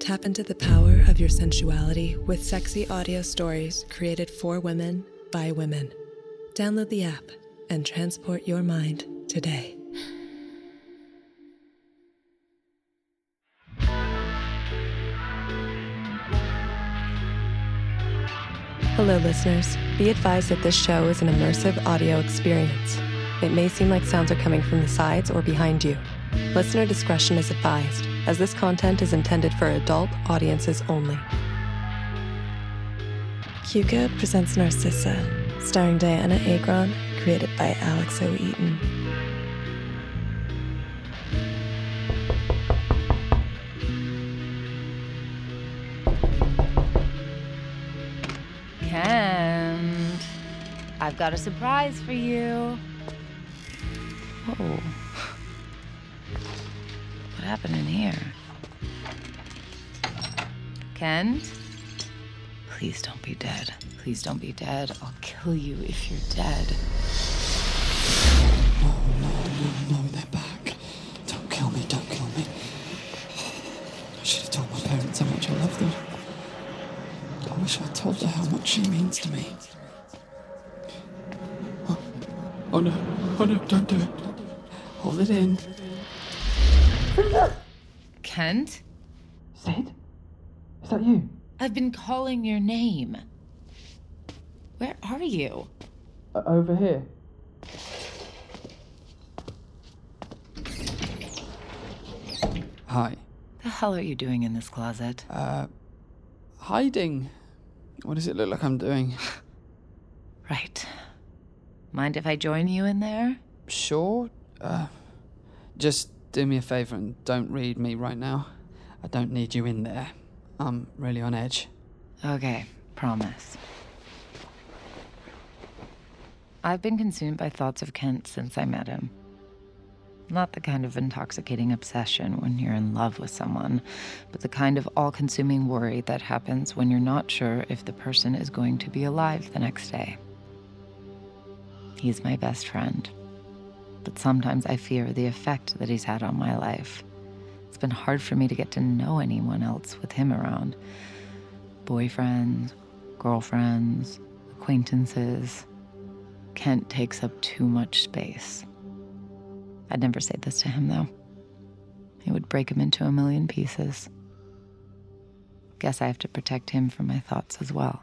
Tap into the power of your sensuality with sexy audio stories created for women by women. Download the app and transport your mind today. Hello, listeners. Be advised that this show is an immersive audio experience. It may seem like sounds are coming from the sides or behind you. Listener discretion is advised, as this content is intended for adult audiences only. QCODE presents Narcissa, starring Dianna Agron, created by Alex O. Eaton. Kent, I've got a surprise for you. Oh. Happened here? Kent? Please don't be dead. Please don't be dead. I'll kill you if you're dead. Oh, no, they're back. Don't kill me, don't kill me. I should have told my parents how much I love them. I wish I'd told her how much she means to me. Oh, oh no, oh no, don't do it. Hold it in. Kent? Sid? Is that you? I've been calling your name. Where are you? Uh, over here. Hi. The hell are you doing in this closet? Uh, hiding. What does it look like I'm doing? Right. Mind if I join you in there? Sure. Uh, just do me a favor and don't read me right now. I don't need you in there. I'm really on edge. Okay, promise. I've been consumed by thoughts of Kent since I met him. Not the kind of intoxicating obsession when you're in love with someone, but the kind of all consuming worry that happens when you're not sure if the person is going to be alive the next day. He's my best friend, but sometimes I fear the effect that he's had on my life. It's been hard for me to get to know anyone else with him around boyfriends, girlfriends, acquaintances. Kent takes up too much space. I'd never say this to him, though. It would break him into a million pieces. Guess I have to protect him from my thoughts as well.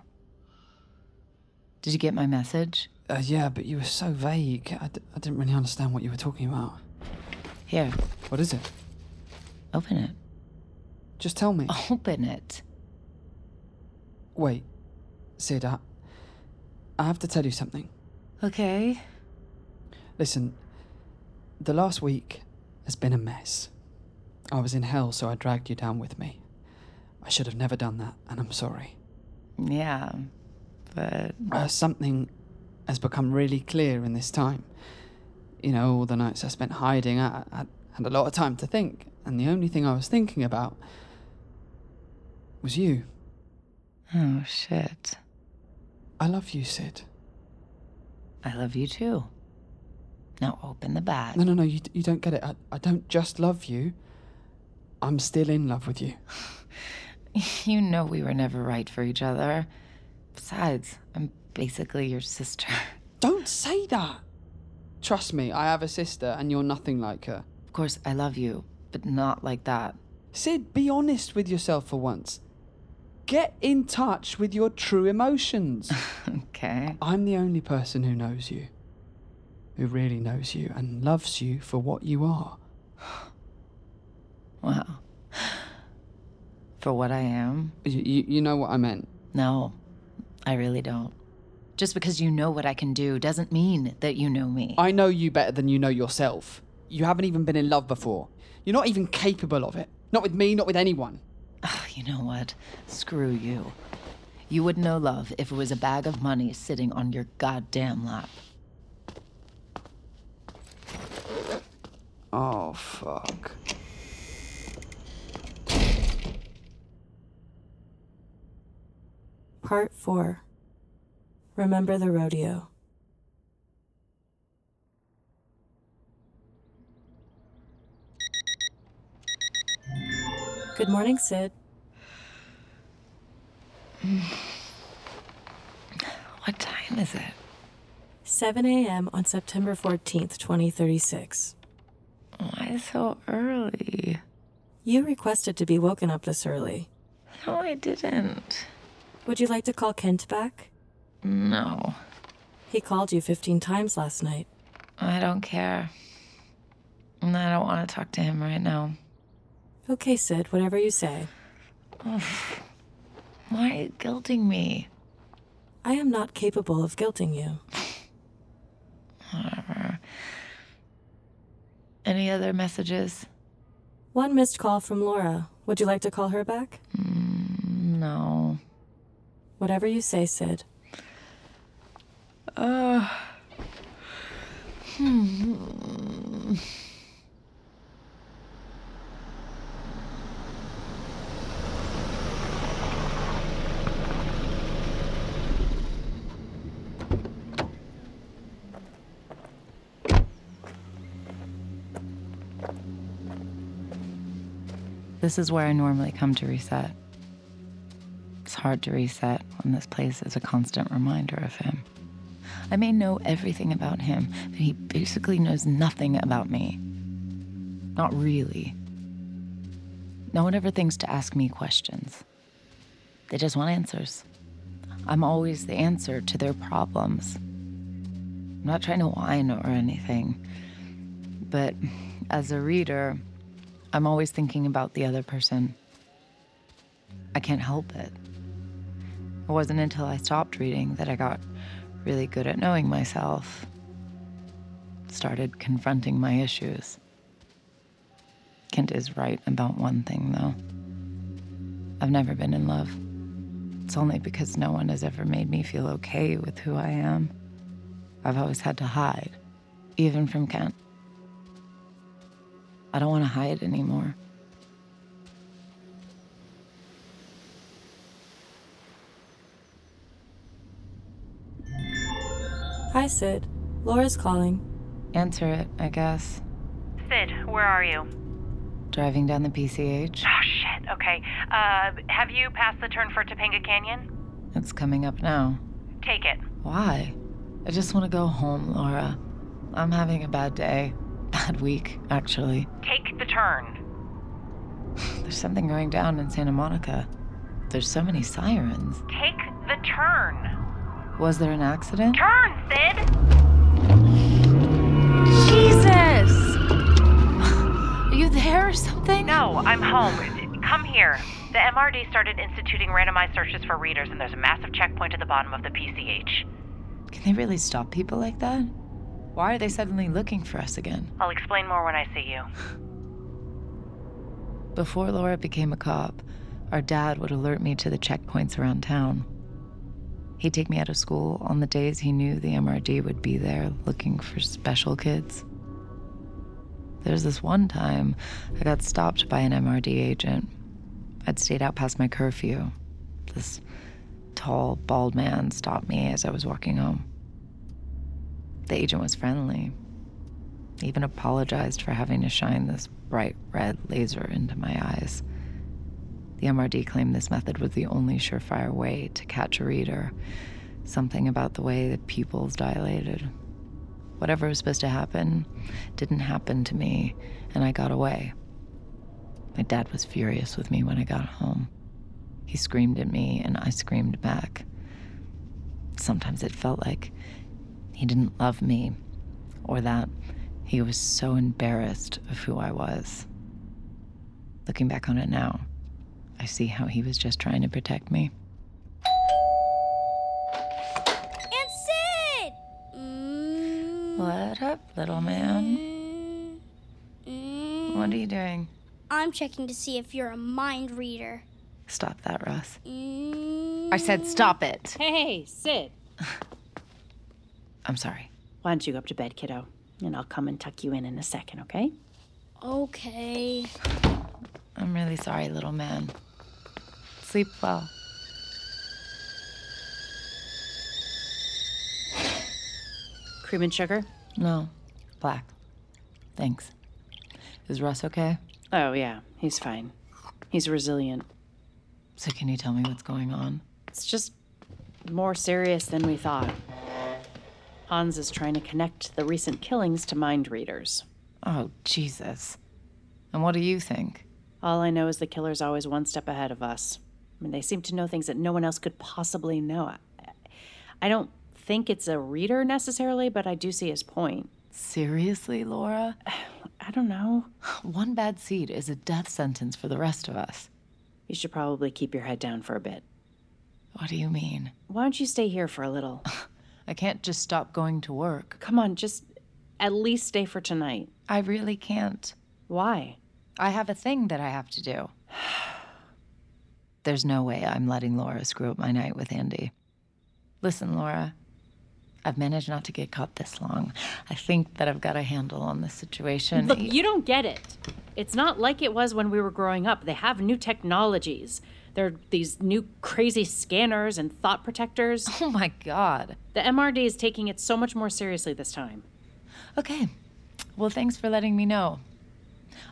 Did you get my message? Uh, yeah, but you were so vague. I d- I didn't really understand what you were talking about. Here, What is it? open it. Just tell me. Open it. Wait. Sid, I, I have to tell you something. Okay. Listen, the last week has been a mess. I was in hell, so I dragged you down with me. I should have never done that, and I'm sorry. Yeah, but Uh, something has become really clear in this time. You know, all the nights I spent hiding, I, I had a lot of time to think, and the only thing I was thinking about was you. oh shit. I love you, Sid. I love you too. Now open the bag. No, no, no, you, you don't get it. I, I don't just love you, I'm still in love with you. You know we were never right for each other. Besides, I'm basically your sister. Don't say that! Trust me, I have a sister, and you're nothing like her. Of course, I love you, but not like that. Sid, be honest with yourself for once. Get in touch with your true emotions. okay. I'm the only person who knows you, who really knows you and loves you for what you are. Wow. For what I am? You, you, you know what I meant? No, I really don't. Just because you know what I can do doesn't mean that you know me. I know you better than you know yourself. You haven't even been in love before. You're not even capable of it. Not with me, not with anyone. Ugh, you know what? Screw you. You would know love if it was a bag of money sitting on your goddamn lap. Oh, fuck. Part 4 Remember the Rodeo. Good morning, Sid. What time is it? 7 a.m. on September 14th, 2036. Why so early? You requested to be woken up this early. No, I didn't. Would you like to call Kent back? No, He called you 15 times last night. I don't care. And I don't want to talk to him right now. Okay, Sid, whatever you say. Why are you guilting me? I am not capable of guilting you. Whatever. Any other messages? One missed call from Laura. Would you like to call her back? Mm, no. Whatever you say, Sid. This is where I normally come to reset. It's hard to reset when this place is a constant reminder of him. I may know everything about him, but he basically knows nothing about me. Not really. No one ever thinks to ask me questions. They just want answers. I'm always the answer to their problems. I'm not trying to whine or anything, but as a reader, I'm always thinking about the other person. I can't help it. It wasn't until I stopped reading that I got really good at knowing myself, started confronting my issues. Kent is right about one thing, though. I've never been in love. It's only because no one has ever made me feel okay with who I am. I've always had to hide, even from Kent. I don't want to hide anymore. Hi, Sid. Laura's calling. Answer it, I guess. Sid, where are you? Driving down the PCH. Oh, shit. Okay. Uh, have you passed the turn for Topanga Canyon? It's coming up now. Take it. Why? I just want to go home, Laura. I'm having a bad day. Bad week, actually. Take the turn. There's something going down in Santa Monica. There's so many sirens. Take the turn. Was there an accident? Turn, Sid! Jesus! Are you there or something? No, I'm home. Come here. The MRD started instituting randomized searches for readers, and there's a massive checkpoint at the bottom of the PCH. Can they really stop people like that? Why are they suddenly looking for us again? I'll explain more when I see you. Before Laura became a cop, our dad would alert me to the checkpoints around town. He'd take me out of school on the days he knew the MRD would be there looking for special kids. There's this one time I got stopped by an MRD agent. I'd stayed out past my curfew. This tall, bald man stopped me as I was walking home. The agent was friendly. Even apologized for having to shine this bright red laser into my eyes. The MRD claimed this method was the only surefire way to catch a reader. Something about the way the pupils dilated. Whatever was supposed to happen didn't happen to me, and I got away. My dad was furious with me when I got home. He screamed at me, and I screamed back. Sometimes it felt like he didn't love me, or that he was so embarrassed of who I was. Looking back on it now, I see how he was just trying to protect me. And Sid! Mm, What up, little man? mm, mm. What are you doing? I'm checking to see if you're a mind reader. Stop that, Russ. Mm. I said stop it. Hey, Sid. I'm sorry. Why don't you go up to bed, kiddo? And I'll come and tuck you in in a second, okay? Okay. I'm really sorry, little man. Sleep well. Cream and sugar? No, black. Thanks. Is Russ okay? Oh, yeah, he's fine. He's resilient. So, can you tell me what's going on? It's just more serious than we thought. Hans is trying to connect the recent killings to mind readers. Oh, Jesus. And what do you think? All I know is the killer's always one step ahead of us. I mean, they seem to know things that no one else could possibly know. I, I don't think it's a reader necessarily, but I do see his point. Seriously, Laura? I don't know. One bad seed is a death sentence for the rest of us. You should probably keep your head down for a bit. What do you mean? Why don't you stay here for a little? I can't just stop going to work. Come on, just at least stay for tonight. I really can't. Why? I have a thing that I have to do. There's no way I'm letting Laura screw up my night with Andie. Listen, Laura, I've managed not to get caught this long. I think that I've got a handle on this situation. Look, you don't get it. It's not like it was when we were growing up. They have new technologies. There are these new crazy scanners and thought protectors. oh my god. The MRD is taking it so much more seriously this time. Okay. Well, thanks for letting me know.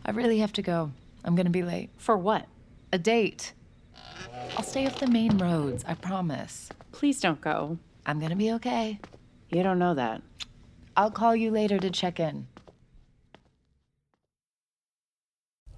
I really have to go. I'm gonna be late. For what? A date. I'll stay off the main roads, I promise. Please don't go. I'm gonna be okay. You don't know that. I'll call you later to check in.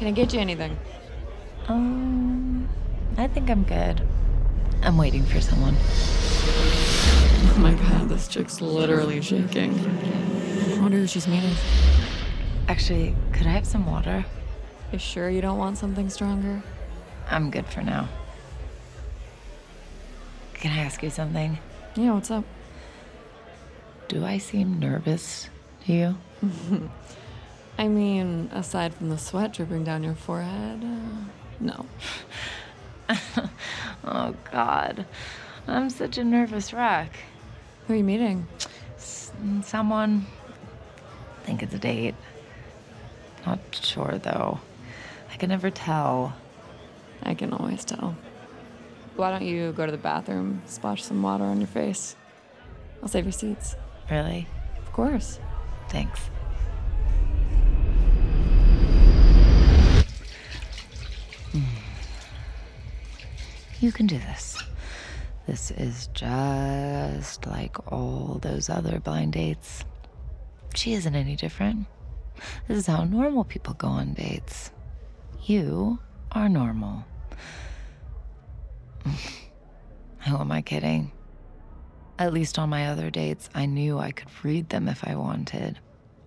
Can I get you anything? Um, I think I'm good. I'm waiting for someone. Oh my god, this chick's literally shaking. I wonder who she's meeting. Actually, could I have some water? You sure you don't want something stronger? I'm good for now. Can I ask you something? Yeah, what's up? Do I seem nervous to you? I mean, aside from the sweat dripping down your forehead, uh, no. oh, God. I'm such a nervous wreck. Who are you meeting? S- Someone. think it's a date. Not sure, though. I can never tell. I can always tell. Why don't you go to the bathroom, splash some water on your face? I'll save your seats. Really? Of course. Thanks. You can do this. This is just like all those other blind dates. She isn't any different. This is how normal people go on dates. You are normal. Who am I kidding? At least on my other dates, I knew I could read them if I wanted.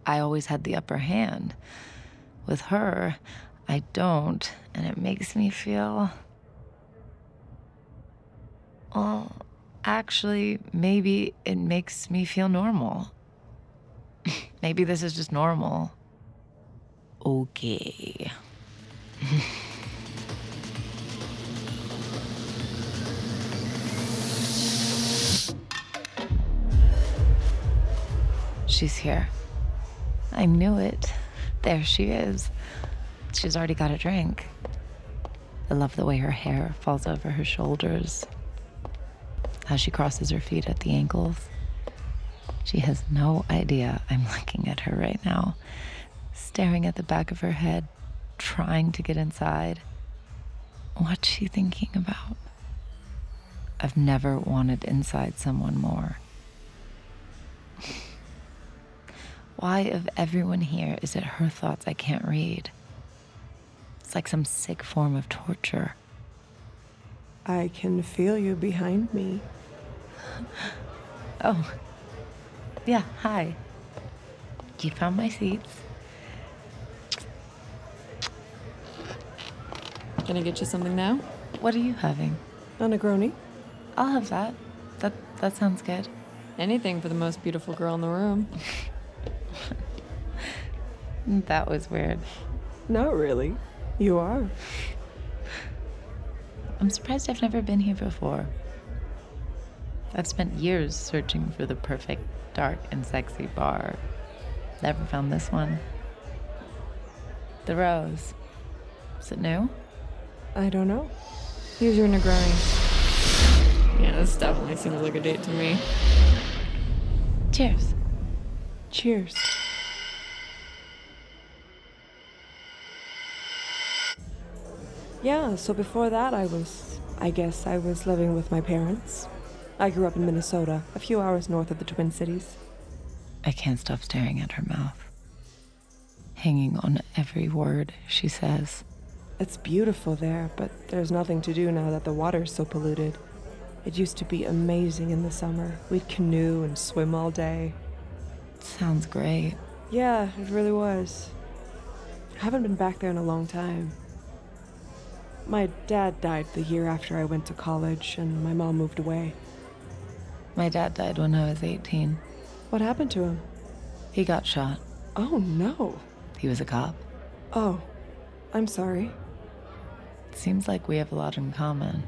I always had the upper hand. With her, I don't, and it makes me feel Well, actually, maybe it makes me feel normal. maybe this is just normal. Okay. She's here. I knew it. There she is. She's already got a drink. I love the way her hair falls over her shoulders, how she crosses her feet at the ankles. She has no idea I'm looking at her right now, staring at the back of her head, trying to get inside. What's she thinking about? I've never wanted inside someone more. Why, of everyone here, is it her thoughts I can't read? It's like some sick form of torture. I can feel you behind me. Oh. Yeah, hi. You found my seats. Can I get you something now? What are you having? A Negroni? I'll have that. That that sounds good. Anything for the most beautiful girl in the room. that was weird. Not really. You are. I'm surprised I've never been here before. I've spent years searching for the perfect dark and sexy bar. Never found this one. The Rose. Is it new? I don't know. Here's your Negroni. Yeah, this definitely seems like a date to me. Cheers. Cheers. Yeah, so before that, I was, I guess, I was living with my parents. I grew up in Minnesota, a few hours north of the Twin Cities. I can't stop staring at her mouth, hanging on every word she says. It's beautiful there, but there's nothing to do now that the water's so polluted. It used to be amazing in the summer. We'd canoe and swim all day. Sounds great. Yeah, it really was. I haven't been back there in a long time. My dad died the year after I went to college, and my mom moved away. My dad died when I was 18. What happened to him? He got shot. Oh, no. He was a cop. Oh, I'm sorry. It Seems like we have a lot in common.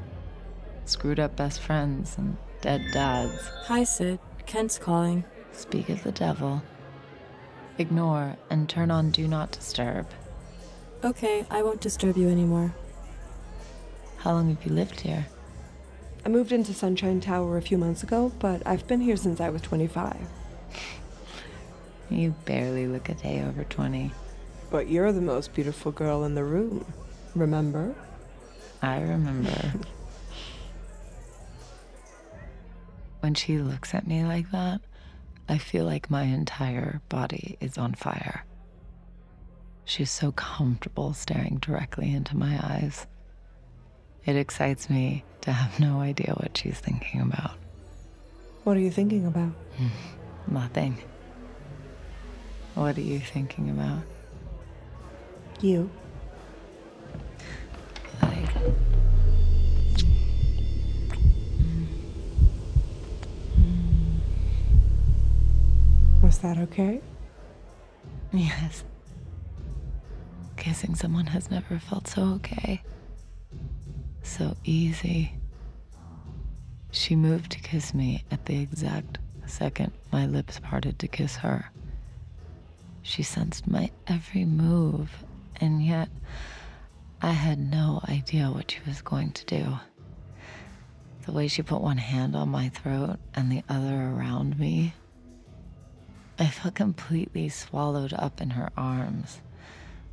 Screwed up best friends and dead dads. Hi, Sid. Kent's calling. Speak of the devil. Ignore and turn on Do Not Disturb. Okay, I won't disturb you anymore. How long have you lived here? I moved into Sunshine Tower a few months ago, but I've been here since I was 25. You barely look a day over 20. But you're the most beautiful girl in the room. Remember? I remember. when she looks at me like that, I feel like my entire body is on fire. She's so comfortable staring directly into my eyes. It excites me to have no idea what she's thinking about. What are you thinking about? Nothing. What are you thinking about? You. I. Was that okay? Yes. Kissing someone has never felt so okay. So easy. She moved to kiss me at the exact second my lips parted to kiss her. She sensed my every move, and yet I had no idea what she was going to do. The way she put one hand on my throat and the other around me, I felt completely swallowed up in her arms,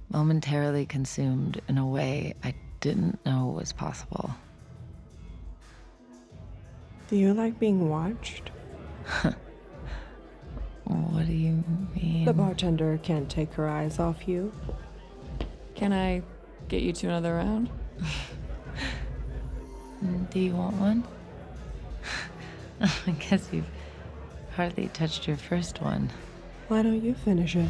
momentarily consumed in a way I didn't know was possible. Do you like being watched? What do you mean? The bartender can't take her eyes off you. Can I get you to another round? Do you want one? I guess you've hardly touched your first one. Why don't you finish it?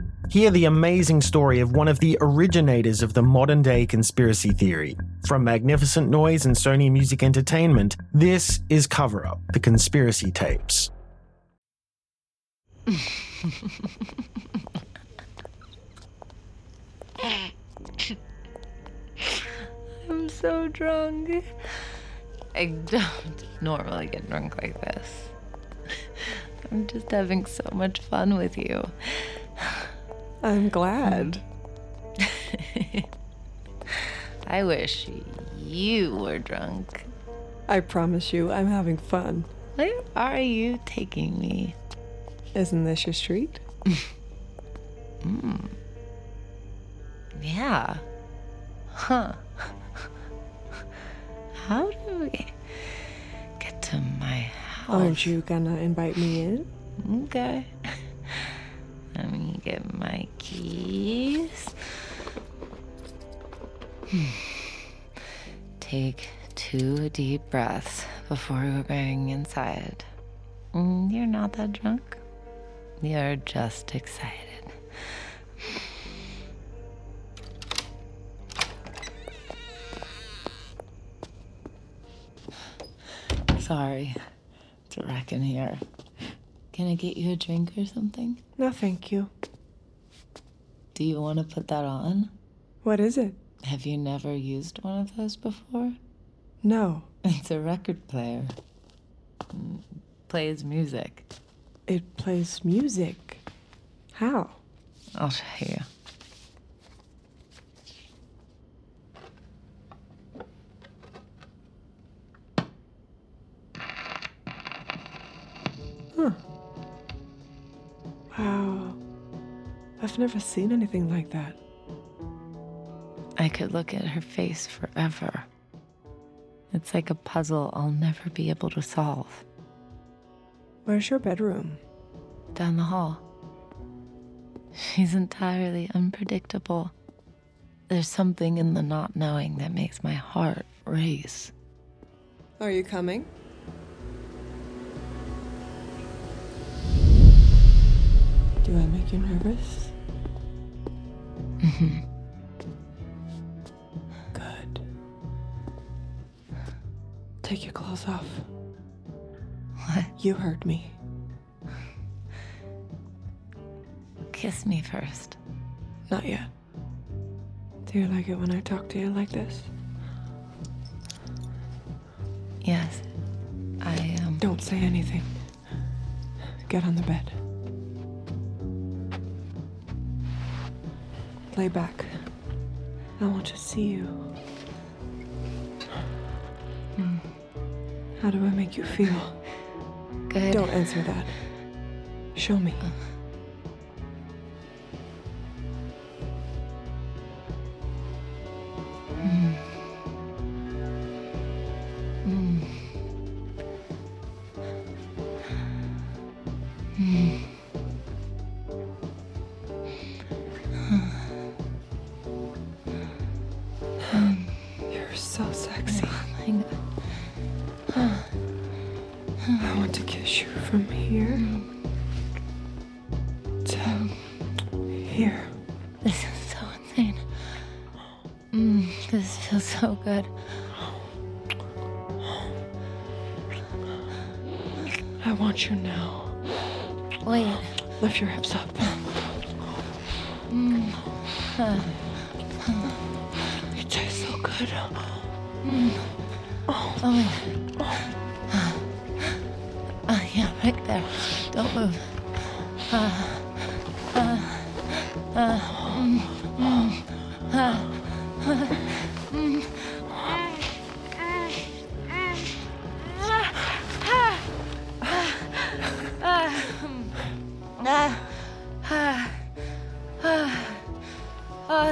Hear the amazing story of one of the originators of the modern day conspiracy theory. From Magnificent Noise and Sony Music Entertainment, this is Cover Up The Conspiracy Tapes. I'm so drunk. I don't normally get drunk like this. I'm just having so much fun with you. I'm glad. I wish you were drunk. I promise you, I'm having fun. Where are you taking me? Isn't this your street? mm. Yeah. Huh. How do we get to my house? Aren't you gonna invite me in? Okay. Get my keys. Take two deep breaths before going inside. Mm, You're not that drunk. You're just excited. Sorry. Wreck in here. Can I get you a drink or something? No, thank you. Do you want to put that on? What is it? Have you never used one of those before? No. It's a record player. Mm, Plays music. It plays music. How? I'll show you. Never seen anything like that. I could look at her face forever. It's like a puzzle I'll never be able to solve. Where's your bedroom? Down the hall. She's entirely unpredictable. There's something in the not knowing that makes my heart race. Are you coming? Do I make you nervous? Hmm Good. Take your clothes off. What? You heard me. Kiss me first. Not yet. Do you like it when I talk to you like this? Yes. I um Don't say anything. Get on the bed. Lay back. I want to see you. Hmm. How do I make you feel? Good. Don't answer that. Show me. Mm. Mm. Mm. Want you now. Wait. Lift your hips up.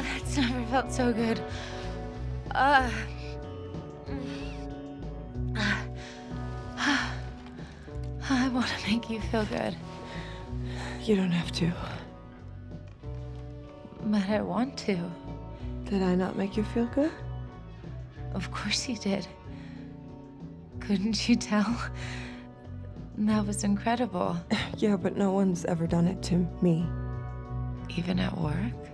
That's never felt so good. Uh, I want to make you feel good, You don't have to. but I want to. Did I not make you feel good? Of course you did. Couldn't you tell? That was incredible. Yeah, but no one's ever done it to me. Even at work?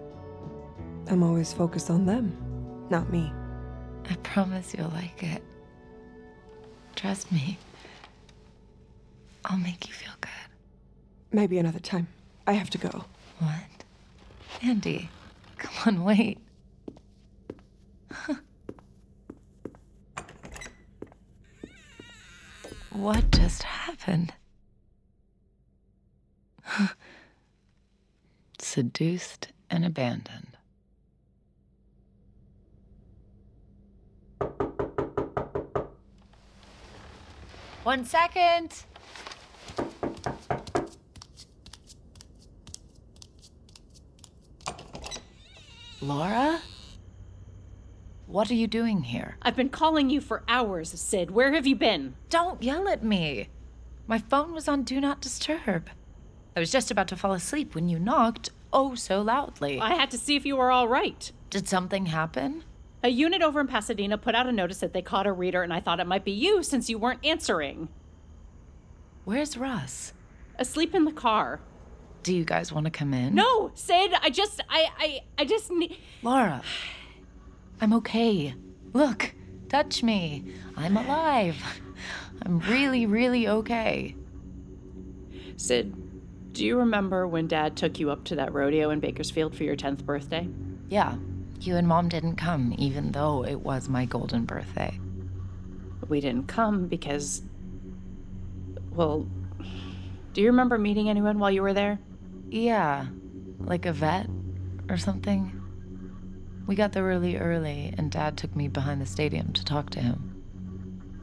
I'm always focused on them, not me. I promise you'll like it. Trust me. I'll make you feel good. Maybe another time. I have to go. What? Andie, come on, wait. what just happened? Seduced and abandoned. One second. Laura? What are you doing here? I've been calling you for hours, Sid. Where have you been? Don't yell at me. My phone was on Do Not Disturb. I was just about to fall asleep when you knocked oh so loudly. I had to see if you were all right. Did something happen? A unit over in Pasadena put out a notice that they caught a reader, and I thought it might be you since you weren't answering. Where's Russ? Asleep in the car. Do you guys want to come in? No, Sid, I just, I, I, I just need. Laura, I'm okay. Look, touch me. I'm alive. I'm really, really okay. Sid, do you remember when Dad took you up to that rodeo in Bakersfield for your 10th birthday? Yeah, you and Mom didn't come, even though it was my golden birthday. We didn't come because. Well, do you remember meeting anyone while you were there? Yeah, like a vet or something. We got there really early, and Dad took me behind the stadium to talk to him.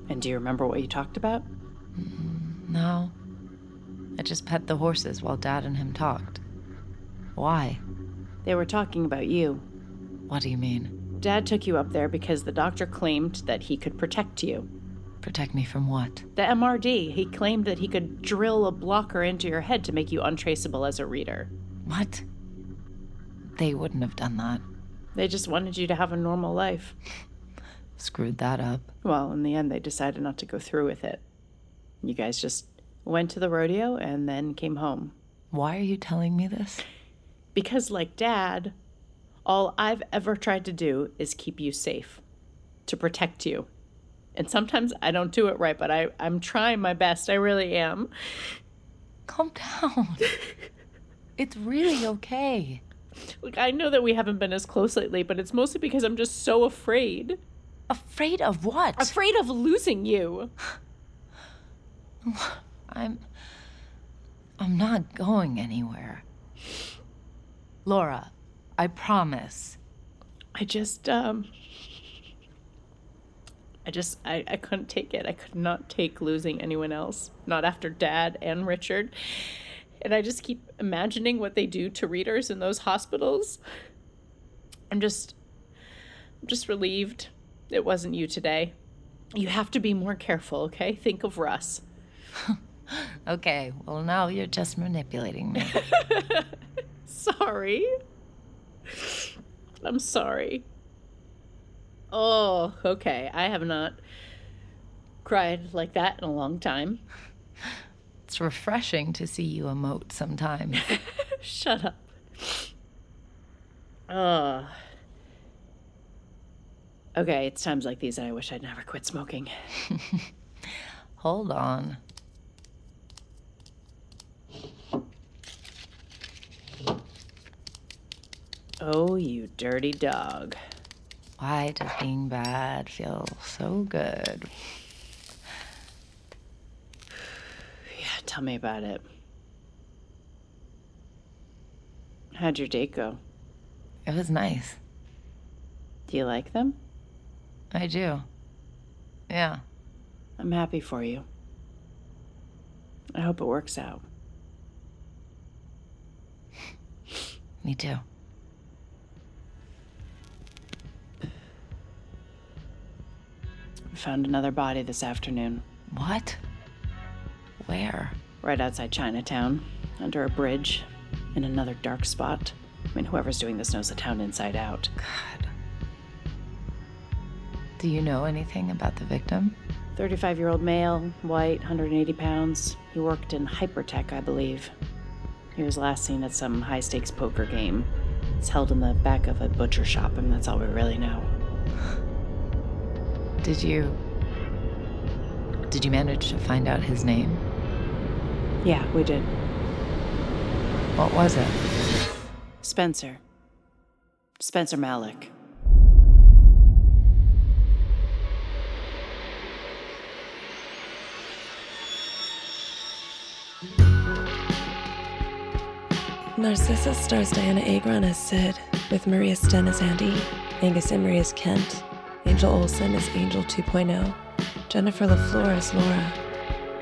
And do you remember what you talked about? Mm, no. I just pet the horses while Dad and him talked. Why? They were talking about you. What do you mean? Dad took you up there because the doctor claimed that he could protect you. Protect me from what? The MRD. He claimed that he could drill a blocker into your head to make you untraceable as a reader. What? They wouldn't have done that. They just wanted you to have a normal life. Screwed that up. Well, in the end, they decided not to go through with it. You guys just went to the rodeo and then came home. Why are you telling me this? Because, like Dad, all I've ever tried to do is keep you safe, to protect you. And sometimes I don't do it right, but I, I'm trying my best. I really am. Calm down. it's really okay. Look, I know that we haven't been as close lately, but it's mostly because I'm just so afraid. Afraid of what? Afraid of losing you. I'm. I'm not going anywhere. Laura, I promise. I just, um. I just, I, I couldn't take it. I could not take losing anyone else. Not after Dad and Richard. And I just keep imagining what they do to readers in those hospitals. I'm just, I'm just relieved it wasn't you today. You have to be more careful, okay? Think of Russ. okay, well, now you're just manipulating me. sorry. I'm sorry. Oh, okay. I have not cried like that in a long time. It's refreshing to see you emote sometimes. Shut up. Ugh. Okay, it's times like these that I wish I'd never quit smoking. Hold on. Oh, you dirty dog. Why does being bad feel so good? Yeah, tell me about it. How'd your date go? It was nice. Do you like them? I do. Yeah. I'm happy for you. I hope it works out. Me too. Found another body this afternoon. What? Where? Right outside Chinatown, under a bridge, in another dark spot. I mean, whoever's doing this knows the town inside out. God. Do you know anything about the victim? 35 year old male, white, 180 pounds. He worked in hypertech, I believe. He was last seen at some high stakes poker game. It's held in the back of a butcher shop, and that's all we really know. Did you. Did you manage to find out his name? Yeah, we did. What was it? Spencer. Spencer Malik. Narcissa stars Dianna Agron as Sid, with Maria Sten as Andie, Angus Imrie as Kent, Angel Olsen is Angel 2.0, Jennifer LaFleur as Laura,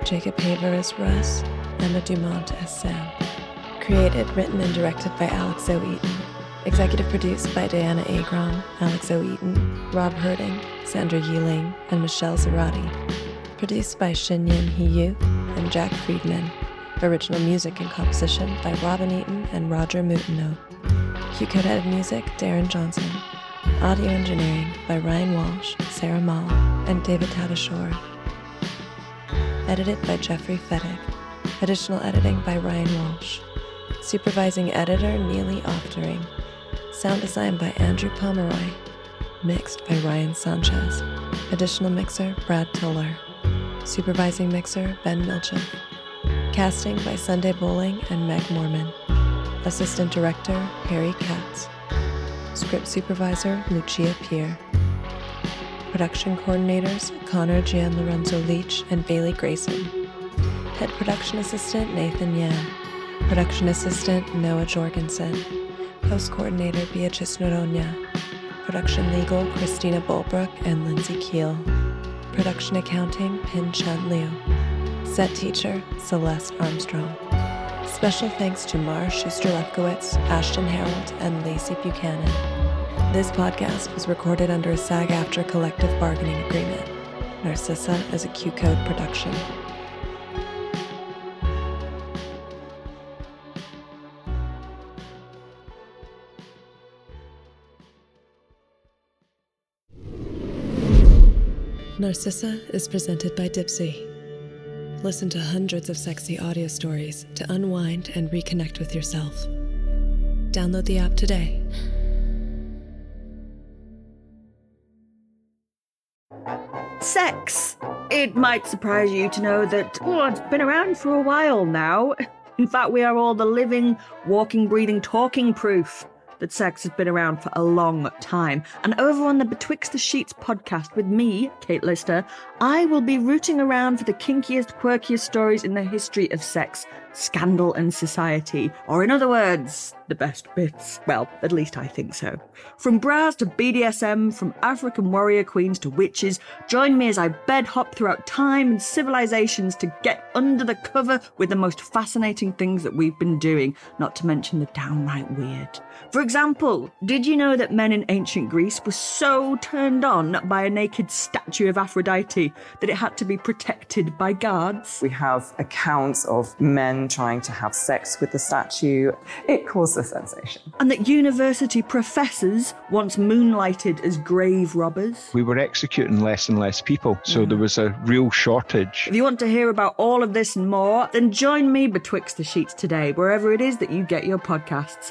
Jacob Haver as Russ, Emma Dumont as Sam. Created, written, and directed by Alex O. Eaton. Executive produced by Dianna Agron, Alex O. Eaton, Rob Herting, Sandra Yeeling, and Michelle Zarati. Produced by Shinyin Hiyu and Jack Friedman. Original music and composition by Robin Eaton and Roger Mutino. QCODE music, Darren Johnson. Audio engineering by Ryan Walsh, Sarah Mall, and David Tadashore. Edited by Jeffrey Fettig. Additional editing by Ryan Walsh. Supervising editor Neely Oftering. Sound design by Andrew Pomeroy. Mixed by Ryan Sanchez. Additional mixer Brad Toller. Supervising mixer Ben Milchin. Casting by Sunday Boling and Meg Morman. Assistant Director Harry Katz. Script Supervisor Lucia Peer. Production Coordinators Connor Gian Lorenzo Leach and Bailey Grayson. Head Production Assistant Nathan Yan. Production Assistant Noah Jorgensen. Post Coordinator Beatrice Noronha. Production Legal Christina Bulbrook and Lindsay Keel. Production Accounting Pin Chun Liu. Set Teacher Celeste Armstrong. Special thanks to Mara Schuster Lefkowitz, Ashton Harold, and Lacey Buchanan. This podcast was recorded under a SAG AFTRA collective bargaining agreement. Narcissa is a QCODE production. Narcissa is presented by Dipsea. Listen to hundreds of sexy audio stories to unwind and reconnect with yourself. Download the app today. Sex. It might surprise you to know that, oh, it's been around for a while now. In fact, we are all the living, walking, breathing, talking proof that sex has been around for a long time. And over on the Betwixt the Sheets podcast with me, Kate Lister, I will be rooting around for the kinkiest, quirkiest stories in the history of sex, scandal, and society. Or in other words, the best bits. Well, at least I think so. From bras to BDSM, from African warrior queens to witches, join me as I bed hop throughout time and civilizations to get under the cover with the most fascinating things that we've been doing, not to mention the downright weird. For example, did you know that men in ancient Greece were so turned on by a naked statue of Aphrodite that it had to be protected by guards? We have accounts of men trying to have sex with the statue. It caused a sensation. And that university professors once moonlighted as grave robbers? We were executing less and less people, so mm-hmm. there was a real shortage. If you want to hear about all of this and more, then join me betwixt the sheets today, wherever it is that you get your podcasts.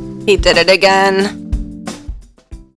He did it again.